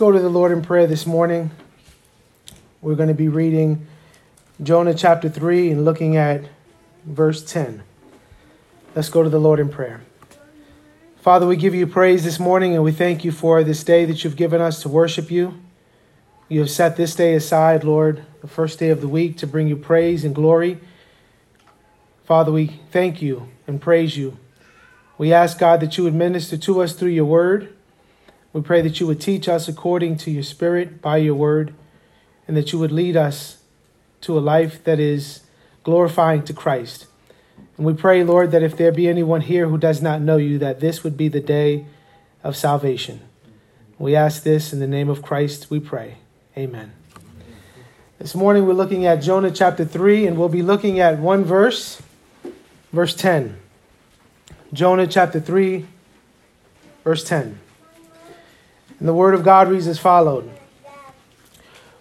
go to the Lord in prayer this morning. We're going to be reading Jonah chapter 3 and looking at verse 10. Let's go to the Lord in prayer. Father, we give you praise this morning and we thank you for this day that you've given us to worship you. You have set this day aside, Lord, the first day of the week, to bring you praise and glory. Father, we thank you and praise you. We ask, God, that you would minister to us through your word. We pray that you would teach us according to your spirit by your word, and that you would lead us to a life that is glorifying to Christ. And we pray, Lord, that if there be anyone here who does not know you, that this would be the day of salvation. We ask this in the name of Christ, we pray. Amen. This morning we're looking at Jonah chapter 3, and we'll be looking at one verse, verse 10. Jonah chapter 3, verse 10. And the word of God reads as followed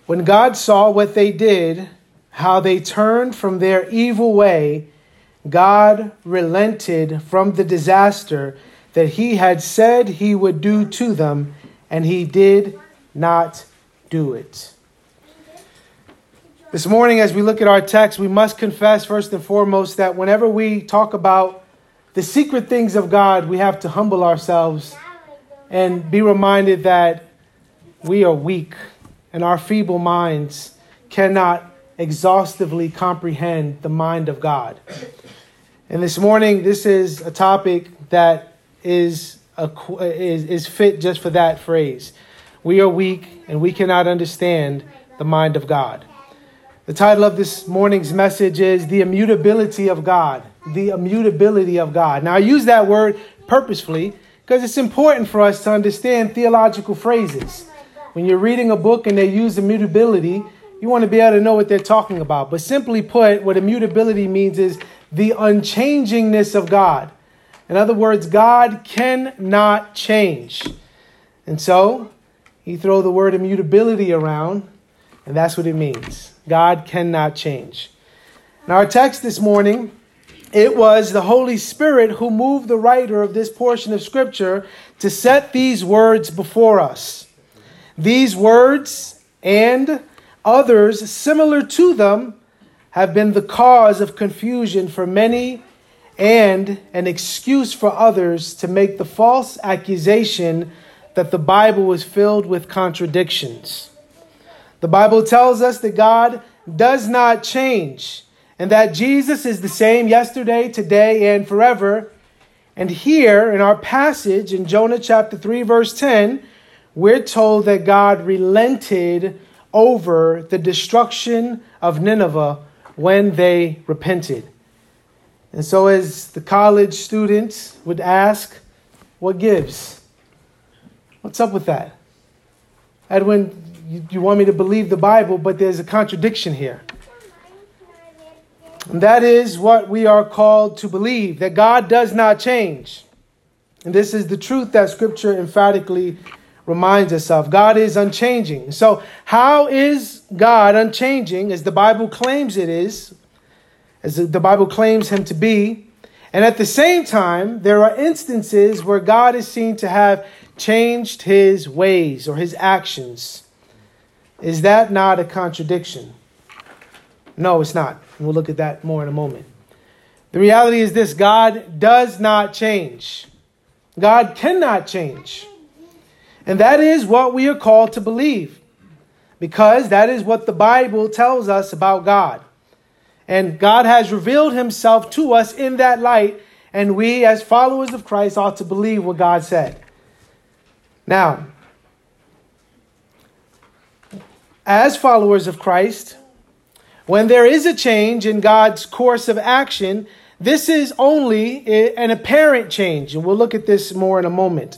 When God saw what they did, how they turned from their evil way, God relented from the disaster that he had said he would do to them, and he did not do it. This morning, as we look at our text, we must confess first and foremost that whenever we talk about the secret things of God, we have to humble ourselves and be reminded that we are weak and our feeble minds cannot exhaustively comprehend the mind of God. And this morning, this is a topic that is, a, is, is fit just for that phrase. We are weak and we cannot understand the mind of God. The title of this morning's message is The Immutability of God. The Immutability of God. Now, I use that word purposefully because it's important for us to understand theological phrases. When you're reading a book and they use immutability, you want to be able to know what they're talking about. But simply put, what immutability means is the unchangingness of God. In other words, God cannot change. And so, you throw the word immutability around, and that's what it means. God cannot change. Now, our text this morning it was the Holy Spirit who moved the writer of this portion of Scripture to set these words before us. These words and others similar to them have been the cause of confusion for many and an excuse for others to make the false accusation that the Bible was filled with contradictions. The Bible tells us that God does not change and that Jesus is the same yesterday, today, and forever. And here in our passage in Jonah chapter 3, verse 10, we're told that God relented over the destruction of Nineveh when they repented. And so, as the college students would ask, what gives? What's up with that? Edwin, you, you want me to believe the Bible, but there's a contradiction here. That is what we are called to believe that God does not change. And this is the truth that Scripture emphatically reminds us of. God is unchanging. So, how is God unchanging as the Bible claims it is, as the Bible claims Him to be? And at the same time, there are instances where God is seen to have changed His ways or His actions. Is that not a contradiction? No, it's not. We'll look at that more in a moment. The reality is this God does not change, God cannot change. And that is what we are called to believe because that is what the Bible tells us about God. And God has revealed himself to us in that light, and we, as followers of Christ, ought to believe what God said. Now, as followers of Christ, when there is a change in God's course of action, this is only an apparent change. And we'll look at this more in a moment.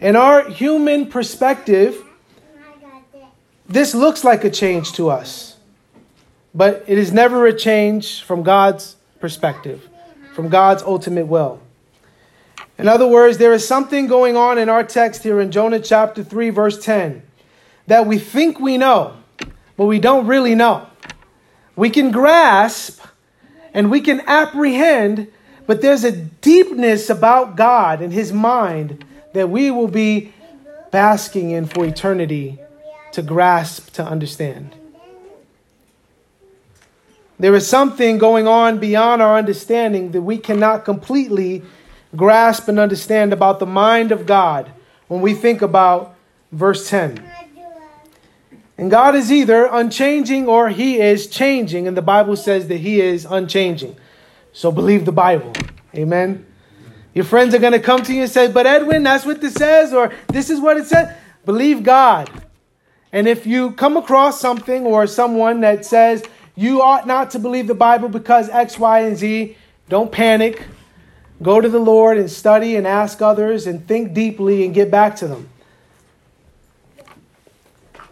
In our human perspective, this looks like a change to us. But it is never a change from God's perspective, from God's ultimate will. In other words, there is something going on in our text here in Jonah chapter 3, verse 10, that we think we know, but we don't really know we can grasp and we can apprehend, but there's a deepness about God and His mind that we will be basking in for eternity to grasp, to understand. There is something going on beyond our understanding that we cannot completely grasp and understand about the mind of God when we think about verse 10. And God is either unchanging or he is changing. And the Bible says that he is unchanging. So believe the Bible. Amen. Your friends are going to come to you and say, But Edwin, that's what this says, or this is what it says. Believe God. And if you come across something or someone that says you ought not to believe the Bible because X, Y, and Z, don't panic. Go to the Lord and study and ask others and think deeply and get back to them.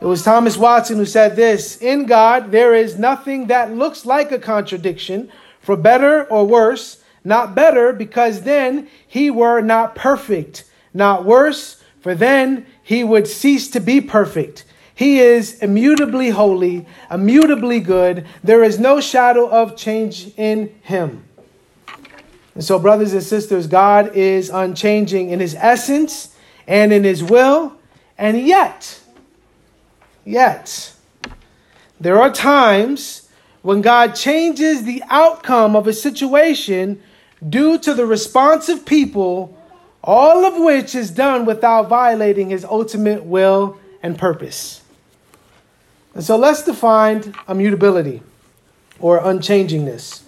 It was Thomas Watson who said this In God, there is nothing that looks like a contradiction, for better or worse, not better, because then he were not perfect, not worse, for then he would cease to be perfect. He is immutably holy, immutably good. There is no shadow of change in him. And so, brothers and sisters, God is unchanging in his essence and in his will, and yet, Yet, there are times when God changes the outcome of a situation due to the response of people, all of which is done without violating his ultimate will and purpose. And so let's define immutability or unchangingness.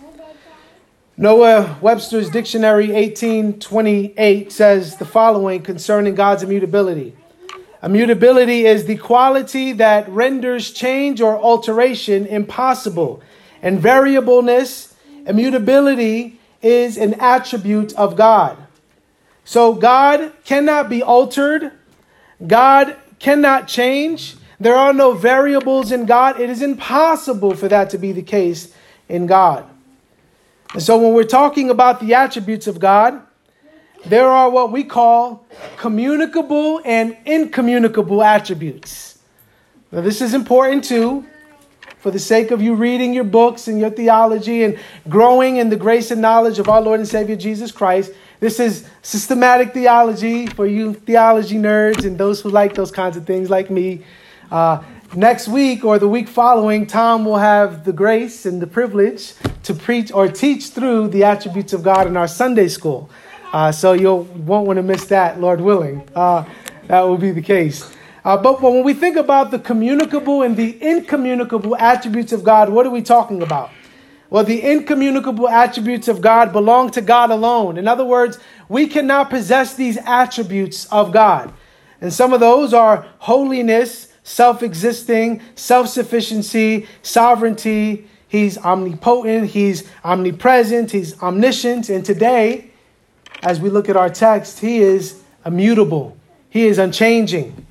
Noah Webster's Dictionary 1828 says the following concerning God's immutability. Immutability is the quality that renders change or alteration impossible. And variableness, immutability, is an attribute of God. So God cannot be altered, God cannot change. There are no variables in God. It is impossible for that to be the case in God. And so when we're talking about the attributes of God, there are what we call communicable and incommunicable attributes. Now, this is important too, for the sake of you reading your books and your theology and growing in the grace and knowledge of our Lord and Savior Jesus Christ. This is systematic theology for you theology nerds and those who like those kinds of things like me. Uh, next week or the week following, Tom will have the grace and the privilege to preach or teach through the attributes of God in our Sunday school. Uh, so you won't want to miss that, Lord willing. Uh, that will be the case. Uh, but when we think about the communicable and the incommunicable attributes of God, what are we talking about? Well, the incommunicable attributes of God belong to God alone. In other words, we cannot possess these attributes of God. And some of those are holiness, self existing, self sufficiency, sovereignty. He's omnipotent, he's omnipresent, he's omniscient. And today, as we look at our text, he is immutable, he is unchanging.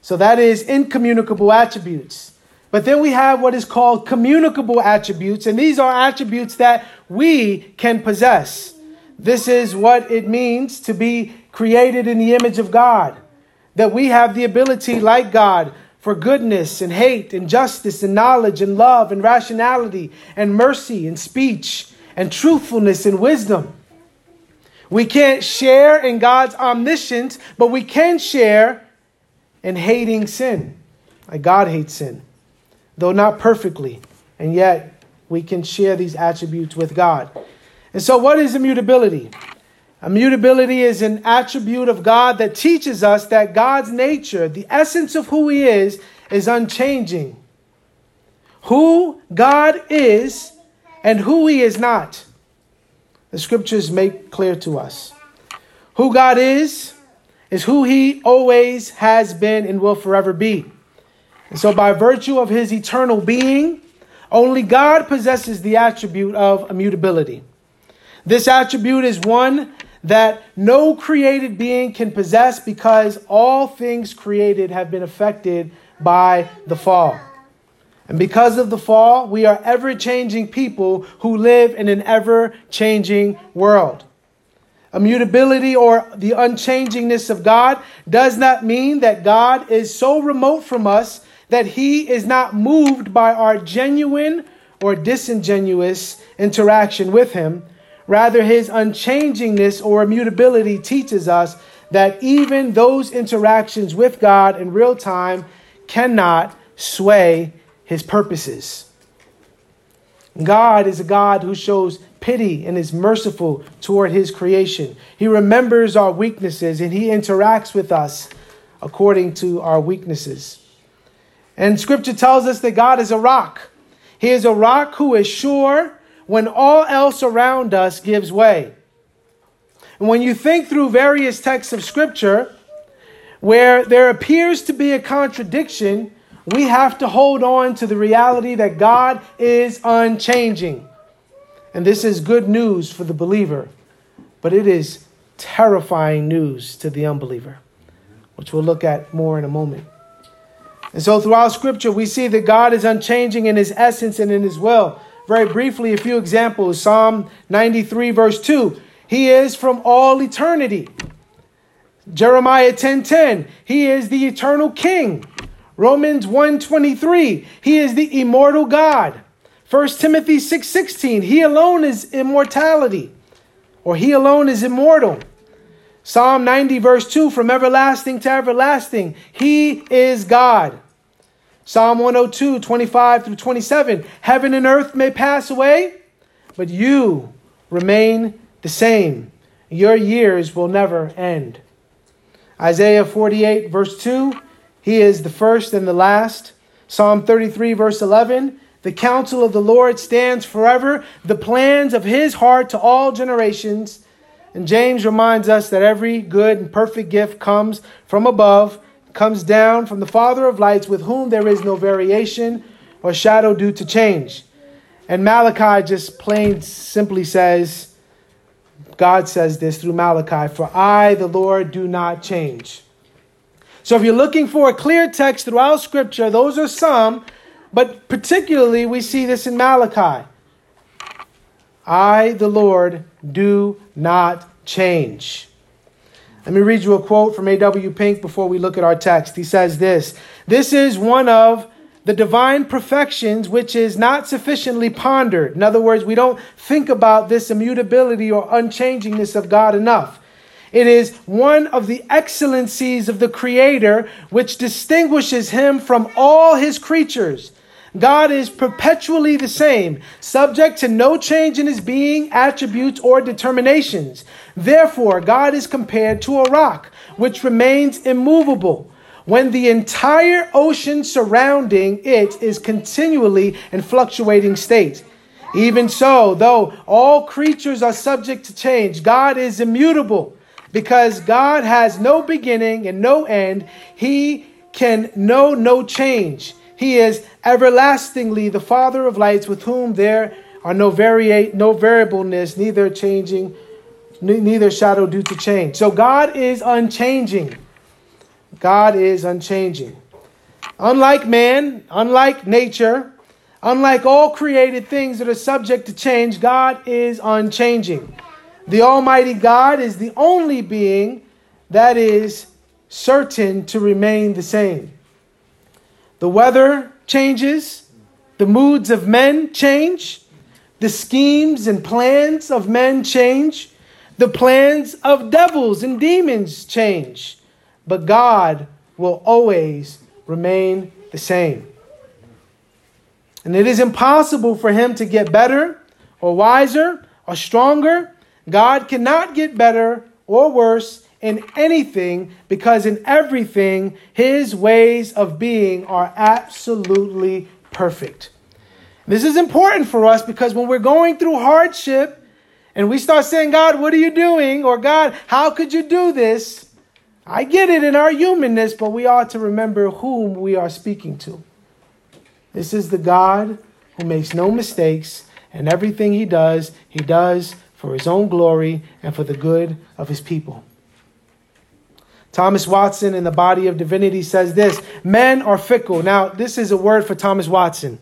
So that is incommunicable attributes. But then we have what is called communicable attributes, and these are attributes that we can possess. This is what it means to be created in the image of God. That we have the ability, like God, for goodness and hate and justice and knowledge and love and rationality and mercy and speech and truthfulness and wisdom. We can't share in God's omniscience, but we can share in hating sin. Like God hates sin, though not perfectly. And yet, we can share these attributes with God. And so, what is immutability? Immutability is an attribute of God that teaches us that God's nature, the essence of who He is, is unchanging. Who God is and who He is not the scriptures make clear to us. Who God is, is who He always has been and will forever be. And so, by virtue of His eternal being, only God possesses the attribute of immutability. This attribute is one that no created being can possess because all things created have been affected by the fall. And because of the fall, we are ever changing people who live in an ever changing world. Immutability or the unchangingness of God does not mean that God is so remote from us that he is not moved by our genuine or disingenuous interaction with him. Rather, his unchangingness or immutability teaches us that even those interactions with God in real time cannot sway his purposes. God is a God who shows pity and is merciful toward his creation. He remembers our weaknesses and he interacts with us according to our weaknesses. And scripture tells us that God is a rock. He is a rock who is sure when all else around us gives way. And when you think through various texts of scripture where there appears to be a contradiction, we have to hold on to the reality that God is unchanging. And this is good news for the believer, but it is terrifying news to the unbeliever, which we'll look at more in a moment. And so, throughout Scripture, we see that God is unchanging in His essence and in His will. Very briefly, a few examples Psalm 93, verse 2 He is from all eternity. Jeremiah 10:10, 10, 10, He is the eternal King. Romans 1:23, He is the immortal God. 1 Timothy 6:16, He alone is immortality, or He alone is immortal. Psalm 90, verse 2, from everlasting to everlasting, He is God. Psalm 102, 25 through 27. Heaven and earth may pass away, but you remain the same. Your years will never end. Isaiah 48, verse 2. He is the first and the last. Psalm 33, verse 11. The counsel of the Lord stands forever, the plans of his heart to all generations. And James reminds us that every good and perfect gift comes from above comes down from the Father of lights, with whom there is no variation or shadow due to change. And Malachi just plain simply says, God says this through Malachi, for I, the Lord, do not change. So if you're looking for a clear text throughout Scripture, those are some, but particularly we see this in Malachi. I, the Lord, do not change. Let me read you a quote from A.W. Pink before we look at our text. He says this This is one of the divine perfections which is not sufficiently pondered. In other words, we don't think about this immutability or unchangingness of God enough. It is one of the excellencies of the Creator which distinguishes him from all his creatures. God is perpetually the same, subject to no change in his being, attributes, or determinations. Therefore, God is compared to a rock, which remains immovable when the entire ocean surrounding it is continually in fluctuating state. Even so, though all creatures are subject to change, God is immutable because God has no beginning and no end. He can know no change. He is everlastingly the Father of lights, with whom there are no variate, no variableness, neither changing, neither shadow due to change. So God is unchanging. God is unchanging. Unlike man, unlike nature, unlike all created things that are subject to change, God is unchanging. The Almighty God is the only being that is certain to remain the same. The weather changes, the moods of men change, the schemes and plans of men change, the plans of devils and demons change, but God will always remain the same. And it is impossible for him to get better or wiser or stronger. God cannot get better or worse in anything because in everything his ways of being are absolutely perfect. This is important for us because when we're going through hardship and we start saying, God, what are you doing? Or God, how could you do this? I get it in our humanness, but we ought to remember whom we are speaking to. This is the God who makes no mistakes, and everything he does, he does for his own glory and for the good of his people. Thomas Watson in the body of divinity says this Men are fickle. Now, this is a word for Thomas Watson.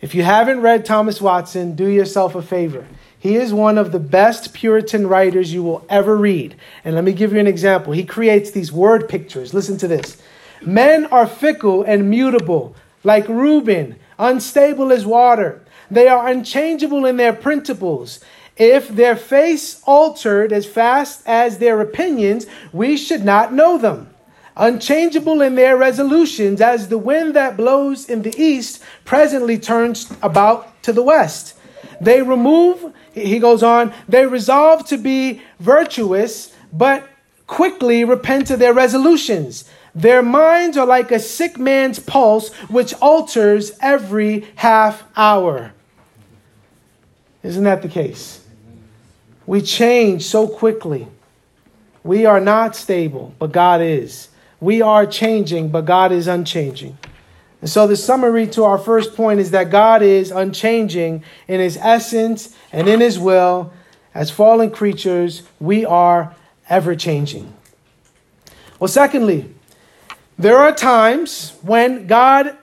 If you haven't read Thomas Watson, do yourself a favor. He is one of the best Puritan writers you will ever read. And let me give you an example. He creates these word pictures. Listen to this Men are fickle and mutable, like Reuben, unstable as water. They are unchangeable in their principles If their face altered as fast as their opinions, we should not know them. Unchangeable in their resolutions, as the wind that blows in the east presently turns about to the west. They remove, he goes on, they resolve to be virtuous, but quickly repent of their resolutions. Their minds are like a sick man's pulse, which alters every half hour. Isn't that the case? We change so quickly. We are not stable, but God is. We are changing, but God is unchanging. And so, the summary to our first point is that God is unchanging in his essence and in his will. As fallen creatures, we are ever changing. Well, secondly, there are times when God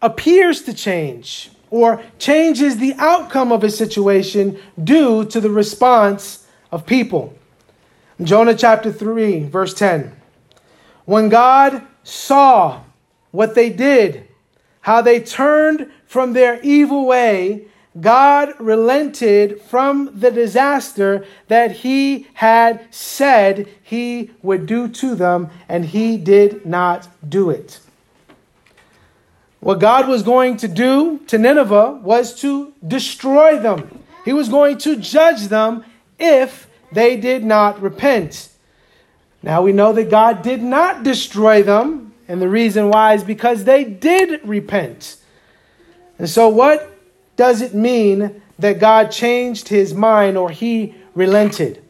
appears to change or changes the outcome of a situation due to the response of people. Jonah chapter 3, verse 10. When God saw what they did, how they turned from their evil way, God relented from the disaster that he had said he would do to them, and he did not do it. What God was going to do to Nineveh was to destroy them. He was going to judge them if they did not repent. Now we know that God did not destroy them, and the reason why is because they did repent. And so, what does it mean that God changed his mind or he relented?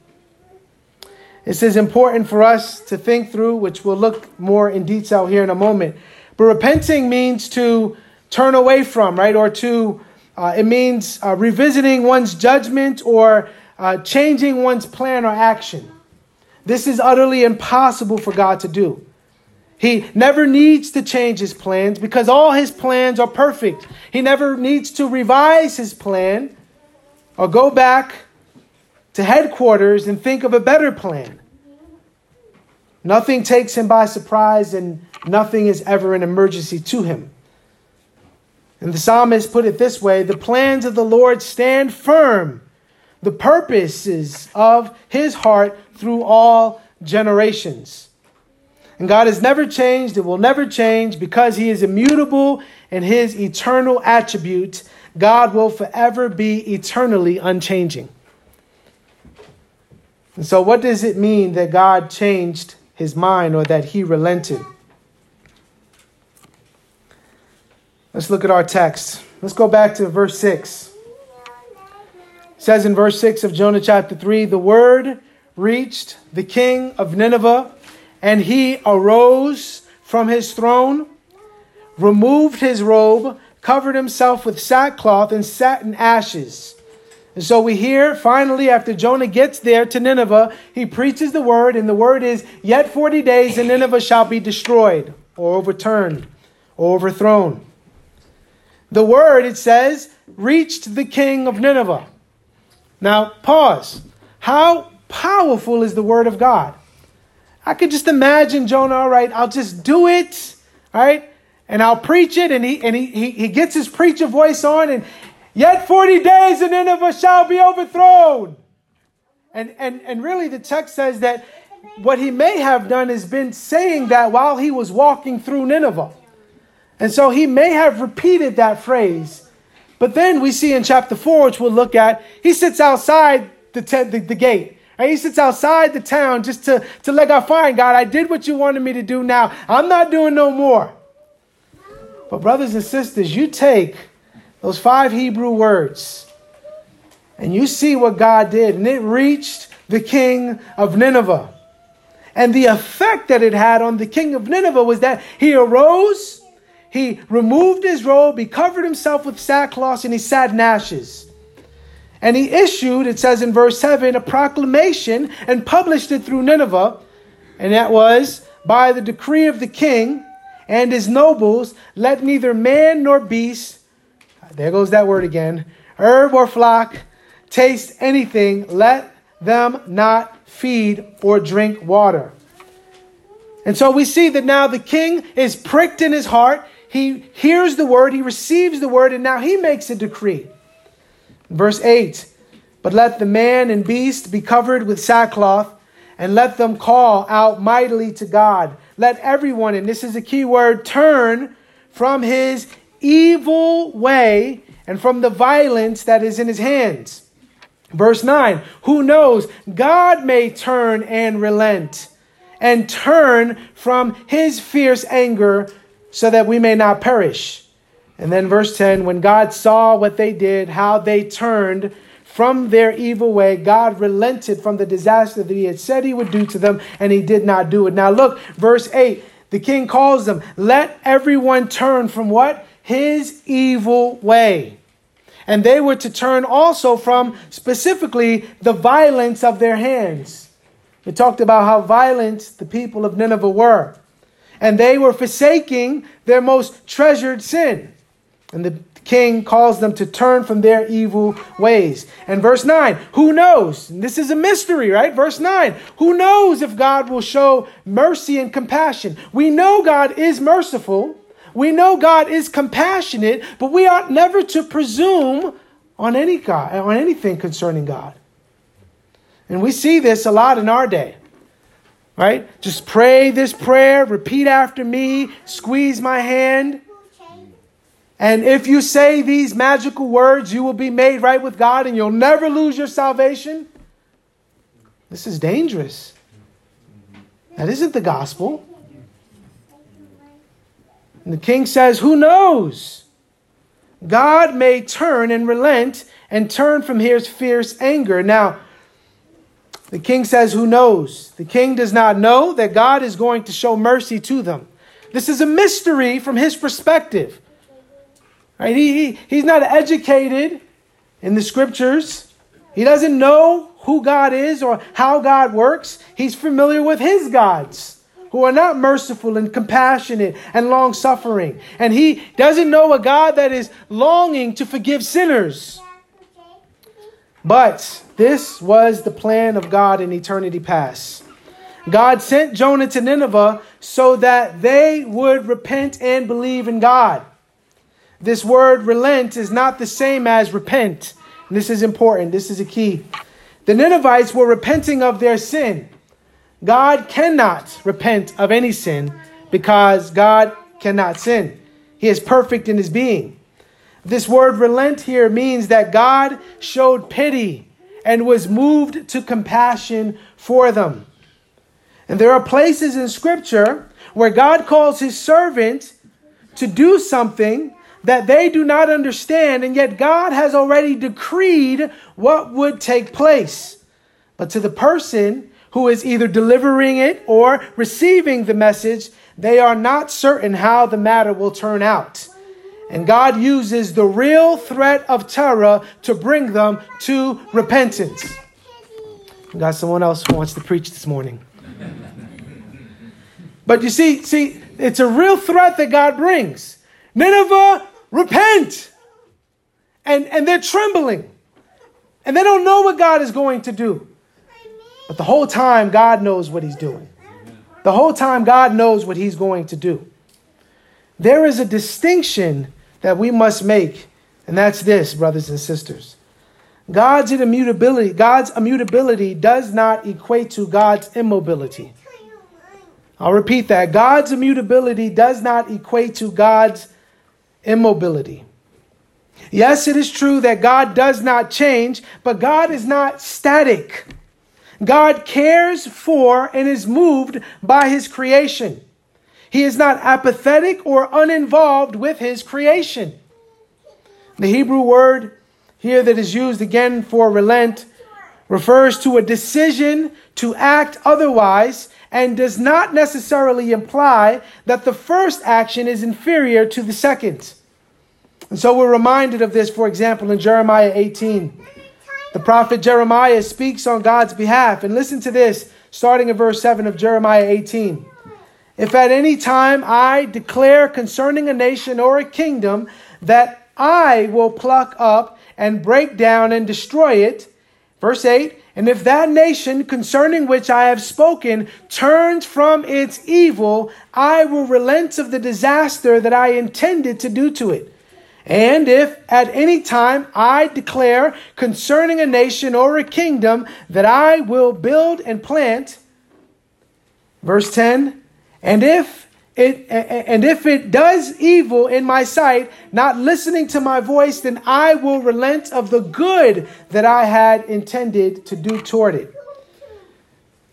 This is important for us to think through, which we'll look more in detail here in a moment. But repenting means to turn away from, right? Or to, uh, it means uh, revisiting one's judgment or uh, changing one's plan or action. This is utterly impossible for God to do. He never needs to change his plans because all his plans are perfect. He never needs to revise his plan or go back to headquarters and think of a better plan. Nothing takes him by surprise and nothing is ever an emergency to him. And the psalmist put it this way the plans of the Lord stand firm, the purposes of his heart through all generations. And God has never changed, it will never change because He is immutable in His eternal attribute. God will forever be eternally unchanging. And so, what does it mean that God changed His mind or that He relented? Let's look at our text. Let's go back to verse 6. It says in verse 6 of Jonah chapter 3 the word reached the king of Nineveh and he arose from his throne, removed his robe, covered himself with sackcloth, and sat in ashes. And so we hear finally, after Jonah gets there to Nineveh, he preaches the word, and the word is, Yet 40 days, and Nineveh shall be destroyed, or overturned, or overthrown. The word, it says, reached the king of Nineveh. Now, pause. How powerful is the word of God? I could just imagine Jonah, all right, I'll just do it, all right, and I'll preach it, and he and he he, he gets his preacher voice on, and yet 40 days and Nineveh shall be overthrown. And and and really the text says that what he may have done is been saying that while he was walking through Nineveh. And so he may have repeated that phrase. But then we see in chapter 4, which we'll look at, he sits outside the, tent, the, the gate. And he sits outside the town just to, to let God find God. I did what you wanted me to do now. I'm not doing no more. But, brothers and sisters, you take those five Hebrew words and you see what God did, and it reached the king of Nineveh. And the effect that it had on the king of Nineveh was that he arose, he removed his robe, he covered himself with sackcloth, and he sat in ashes. And he issued, it says in verse 7, a proclamation and published it through Nineveh. And that was, by the decree of the king and his nobles, let neither man nor beast, there goes that word again, herb or flock, taste anything, let them not feed or drink water. And so we see that now the king is pricked in his heart. He hears the word, he receives the word, and now he makes a decree. Verse 8 But let the man and beast be covered with sackcloth, and let them call out mightily to God. Let everyone, and this is a key word, turn from his evil way and from the violence that is in his hands. Verse 9 Who knows? God may turn and relent and turn from his fierce anger so that we may not perish. And then verse 10 When God saw what they did, how they turned from their evil way, God relented from the disaster that he had said he would do to them, and he did not do it. Now look, verse 8 the king calls them, Let everyone turn from what? His evil way. And they were to turn also from specifically the violence of their hands. It talked about how violent the people of Nineveh were. And they were forsaking their most treasured sin. And the king calls them to turn from their evil ways. And verse 9, who knows? And this is a mystery, right? Verse 9, who knows if God will show mercy and compassion? We know God is merciful. We know God is compassionate, but we ought never to presume on any God, on anything concerning God. And we see this a lot in our day. Right? Just pray this prayer, repeat after me, squeeze my hand. And if you say these magical words, you will be made right with God and you'll never lose your salvation. This is dangerous. That isn't the gospel. And the king says, Who knows? God may turn and relent and turn from his fierce anger. Now, the king says, Who knows? The king does not know that God is going to show mercy to them. This is a mystery from his perspective. Right? He, he, he's not educated in the scriptures. He doesn't know who God is or how God works. He's familiar with his gods who are not merciful and compassionate and long suffering. And he doesn't know a God that is longing to forgive sinners. But this was the plan of God in eternity past. God sent Jonah to Nineveh so that they would repent and believe in God. This word relent is not the same as repent. And this is important. This is a key. The Ninevites were repenting of their sin. God cannot repent of any sin because God cannot sin. He is perfect in his being. This word relent here means that God showed pity and was moved to compassion for them. And there are places in Scripture where God calls his servant to do something that they do not understand, and yet God has already decreed what would take place. But to the person who is either delivering it or receiving the message, they are not certain how the matter will turn out. And God uses the real threat of terror to bring them to repentance. We got someone else who wants to preach this morning. But you see, see, it's a real threat that God brings. Nineveh, repent. And, and they're trembling. And they don't know what God is going to do. But the whole time, God knows what He's doing. The whole time, God knows what He's going to do. There is a distinction that we must make, and that's this, brothers and sisters. God's immutability, God's immutability does not equate to God's immobility. I'll repeat that. God's immutability does not equate to God's immobility. Yes, it is true that God does not change, but God is not static. God cares for and is moved by his creation. He is not apathetic or uninvolved with his creation. The Hebrew word here that is used again for relent refers to a decision to act otherwise and does not necessarily imply that the first action is inferior to the second. And so we're reminded of this, for example, in Jeremiah 18. The prophet Jeremiah speaks on God's behalf. And listen to this, starting in verse 7 of Jeremiah 18. If at any time I declare concerning a nation or a kingdom that I will pluck up and break down and destroy it, verse 8, and if that nation concerning which I have spoken turns from its evil, I will relent of the disaster that I intended to do to it And if at any time I declare concerning a nation or a kingdom that I will build and plant, verse 10, and if it, and if it does evil in my sight, not listening to my voice, then I will relent of the good that I had intended to do toward it.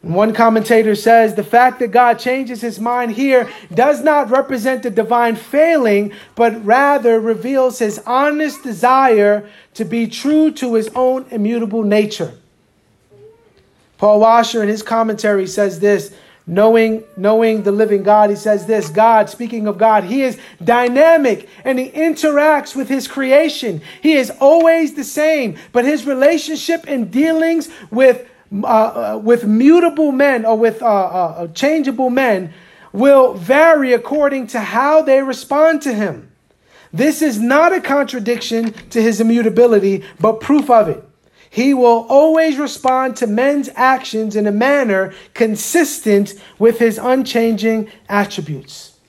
One commentator says the fact that God changes his mind here does not represent a divine failing, but rather reveals his honest desire to be true to his own immutable nature. Paul Washer in his commentary says this knowing knowing the living God he says this God speaking of God he is dynamic and he interacts with his creation he is always the same but his relationship and dealings with uh, uh, with mutable men or with uh, uh, uh, changeable men will vary according to how they respond to him. This is not a contradiction to his immutability, but proof of it. He will always respond to men's actions in a manner consistent with his unchanging attributes.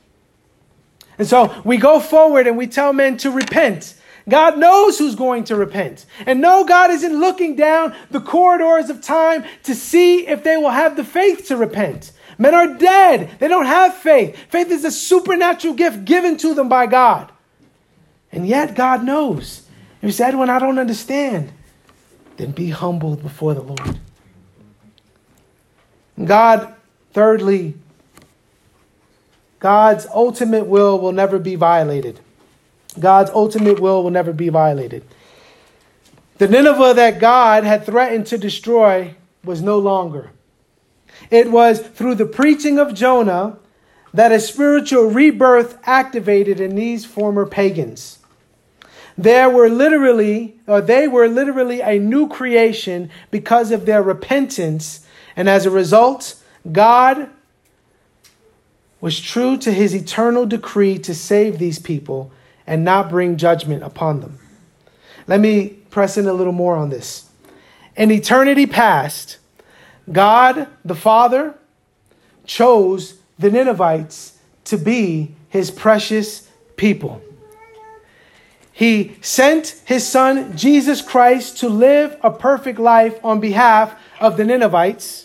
And so we go forward and we tell men to repent God knows who's going to repent. And no, God isn't looking down the corridors of time to see if they will have the faith to repent. Men are dead. They don't have faith. Faith is a supernatural gift given to them by God. And yet God knows. He said, when I don't understand, then be humbled before the Lord. God, thirdly, God's ultimate will will never be violated. God's ultimate will will never be violated. The Nineveh that God had threatened to destroy was no longer. It was through the preaching of Jonah that a spiritual rebirth activated in these former pagans. There were literally, or they were literally a new creation because of their repentance, and as a result, God was true to his eternal decree to save these people and not bring judgment upon them. Let me press in a little more on this. In eternity past, God the Father chose the Ninevites to be his precious people. He sent his son Jesus Christ to live a perfect life on behalf of the Ninevites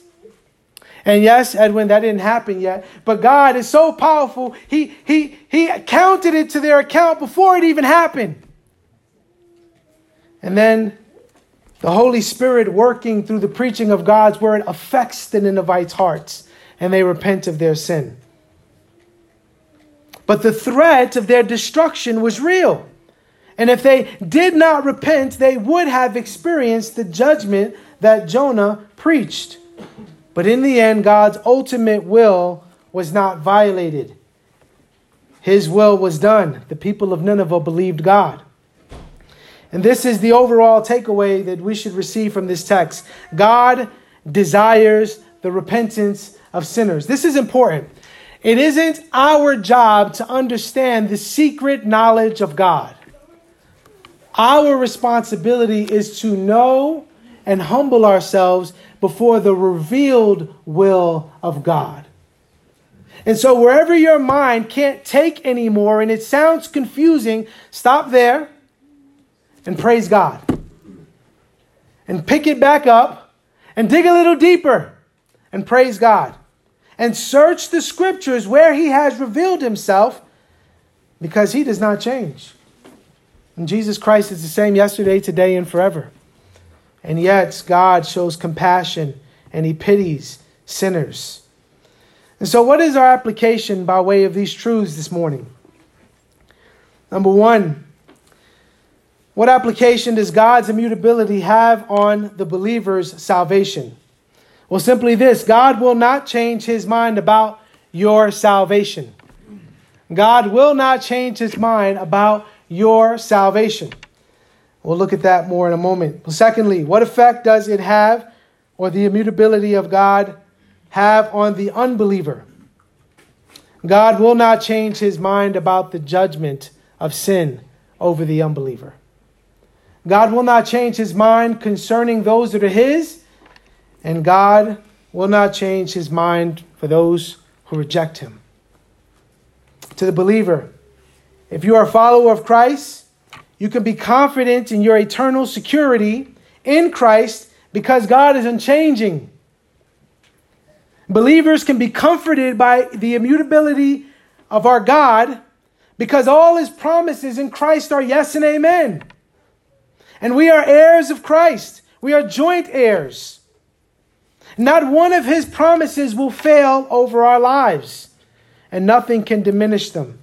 and yes, Edwin, that didn't happen yet. But God is so powerful, He, he, he counted it to their account before it even happened. And then the Holy Spirit working through the preaching of God's word affects the Ninevites' hearts, and they repent of their sin. But the threat of their destruction was real. And if they did not repent, they would have experienced the judgment that Jonah preached. But in the end, God's ultimate will was not violated. His will was done. The people of Nineveh believed God. And this is the overall takeaway that we should receive from this text. God desires the repentance of sinners. This is important. It isn't our job to understand the secret knowledge of God. Our responsibility is to know and humble ourselves before the revealed will of God. And so, wherever your mind can't take anymore and it sounds confusing, stop there and praise God. And pick it back up and dig a little deeper and praise God. And search the scriptures where He has revealed Himself because He does not change. And Jesus Christ is the same yesterday, today, and forever. And yet, God shows compassion and He pities sinners. And so, what is our application by way of these truths this morning? Number one, what application does God's immutability have on the believer's salvation? Well, simply this God will not change his mind about your salvation. God will not change his mind about your salvation. We'll look at that more in a moment. Well, secondly, what effect does it have, or the immutability of God have on the unbeliever? God will not change his mind about the judgment of sin over the unbeliever. God will not change his mind concerning those that are his, and God will not change his mind for those who reject him. To the believer, if you are a follower of Christ, You can be confident in your eternal security in Christ because God is unchanging. Believers can be comforted by the immutability of our God because all his promises in Christ are yes and amen. And we are heirs of Christ, we are joint heirs. Not one of his promises will fail over our lives, and nothing can diminish them.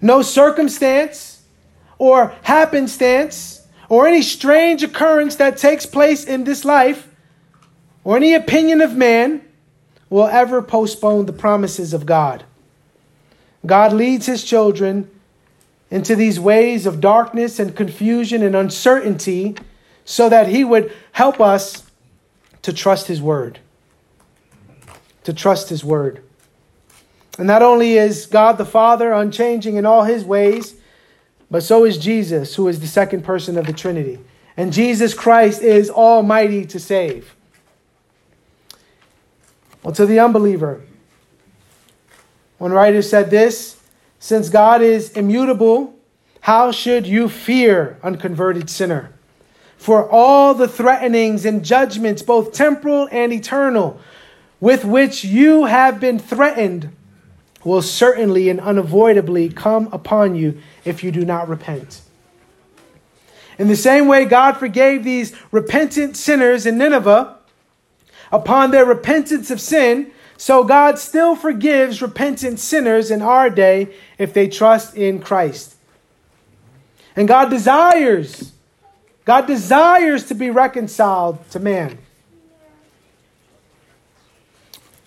No circumstance or happenstance or any strange occurrence that takes place in this life or any opinion of man will ever postpone the promises of God. God leads his children into these ways of darkness and confusion and uncertainty so that he would help us to trust his word. To trust his word. And not only is God the Father unchanging in all his ways, but so is Jesus, who is the second person of the Trinity. And Jesus Christ is almighty to save. Well, to the unbeliever, one writer said this Since God is immutable, how should you fear, unconverted sinner? For all the threatenings and judgments, both temporal and eternal, with which you have been threatened, will certainly and unavoidably come upon you if you do not repent. In the same way, God forgave these repentant sinners in Nineveh upon their repentance of sin. So God still forgives repentant sinners in our day if they trust in Christ. And God desires, God desires to be reconciled to man.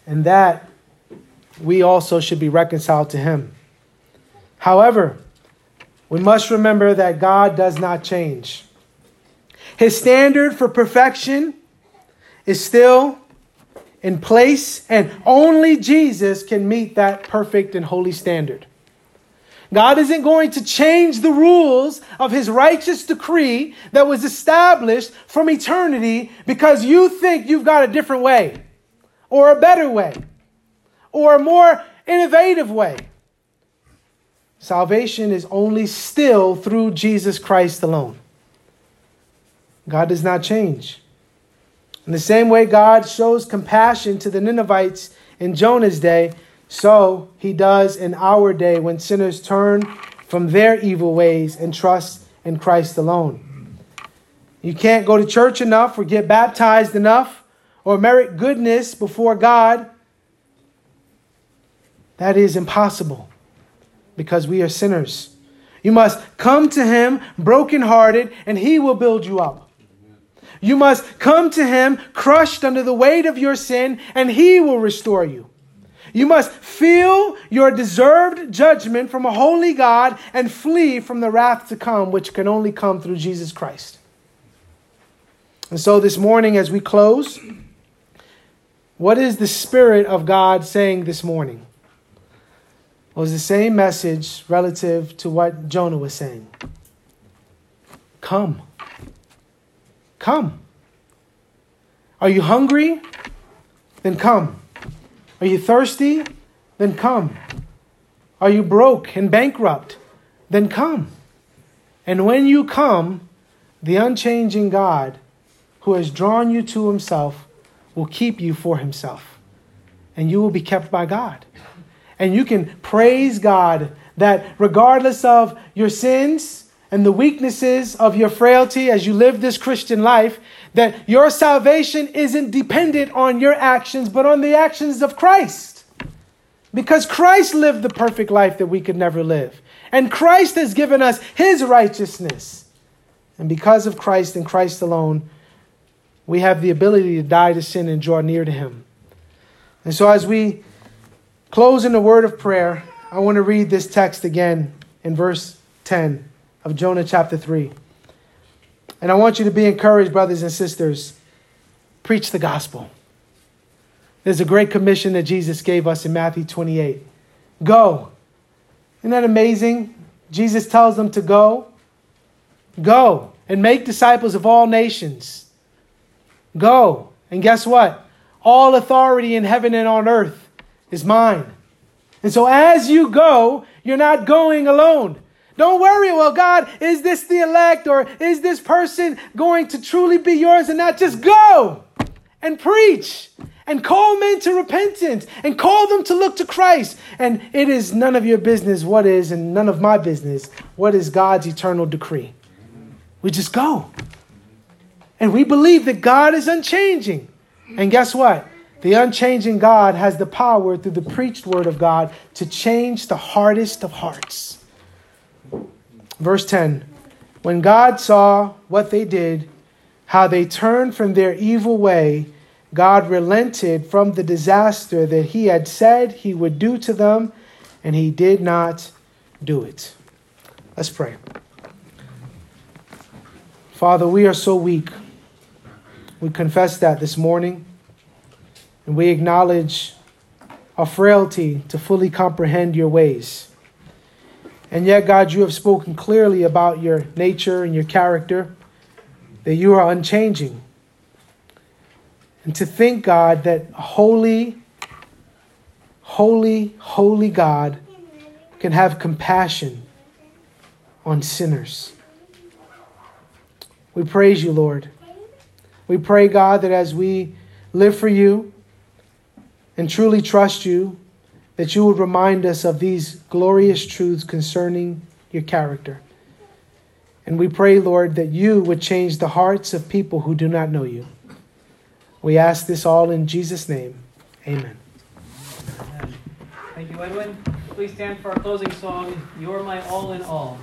And that we also should be reconciled to him. However, we must remember that God does not change. His standard for perfection is still in place, and only Jesus can meet that perfect and holy standard. God isn't going to change the rules of his righteous decree that was established from eternity because you think you've got a different way, or a better way, or a more innovative way. Salvation is only still through Jesus Christ alone. God does not change. In the same way God shows compassion to the Ninevites in Jonah's day, so he does in our day when sinners turn from their evil ways and trust in Christ alone. You can't go to church enough or get baptized enough or merit goodness before God. That is impossible because we are sinners. You must come to Him brokenhearted, and He will build you up. You must come to him crushed under the weight of your sin, and he will restore you. You must feel your deserved judgment from a holy God and flee from the wrath to come, which can only come through Jesus Christ. And so this morning, as we close, what is the Spirit of God saying this morning? It's the same message relative to what Jonah was saying. Come. Come. Are you hungry? Then come. Are you thirsty? Then come. Are you broke and bankrupt? Then come. And when you come, the unchanging God who has drawn you to himself will keep you for himself. And you will be kept by God. And you can praise God that regardless of your sins, and the weaknesses of your frailty as you live this Christian life, that your salvation isn't dependent on your actions, but on the actions of Christ. Because Christ lived the perfect life that we could never live. And Christ has given us his righteousness. And because of Christ and Christ alone, we have the ability to die to sin and draw near to him. And so, as we close in a word of prayer, I want to read this text again in verse 10 of Jonah chapter 3. And I want you to be encouraged, brothers and sisters. Preach the gospel. There's a great commission that Jesus gave us in Matthew 28. Go. Isn't that amazing? Jesus tells them to go. Go and make disciples of all nations. Go. And guess what? All authority in heaven and on earth is mine. And so as you go, you're not going alone. Don't worry, well, God, is this the elect or is this person going to truly be yours and not just go and preach and call men to repentance and call them to look to Christ. And it is none of your business what is and none of my business what is God's eternal decree. We just go. And we believe that God is unchanging. And guess what? The unchanging God has the power through the preached word of God to change the hardest of hearts. Verse 10 When God saw what they did, how they turned from their evil way, God relented from the disaster that he had said he would do to them, and he did not do it. Let's pray. Father, we are so weak. We confess that this morning. And we acknowledge our frailty to fully comprehend your ways. And yet, God, you have spoken clearly about your nature and your character, that you are unchanging. And to think, God, that holy, holy, holy God can have compassion on sinners. We praise you, Lord. We pray, God, that as we live for you, and truly trust you that you would remind us of these glorious truths concerning your character. And we pray, Lord, that you would change the hearts of people who do not know you. We ask this all in Jesus' name. Amen. Thank you, Edwin. Please stand for our closing song, You're My All in All.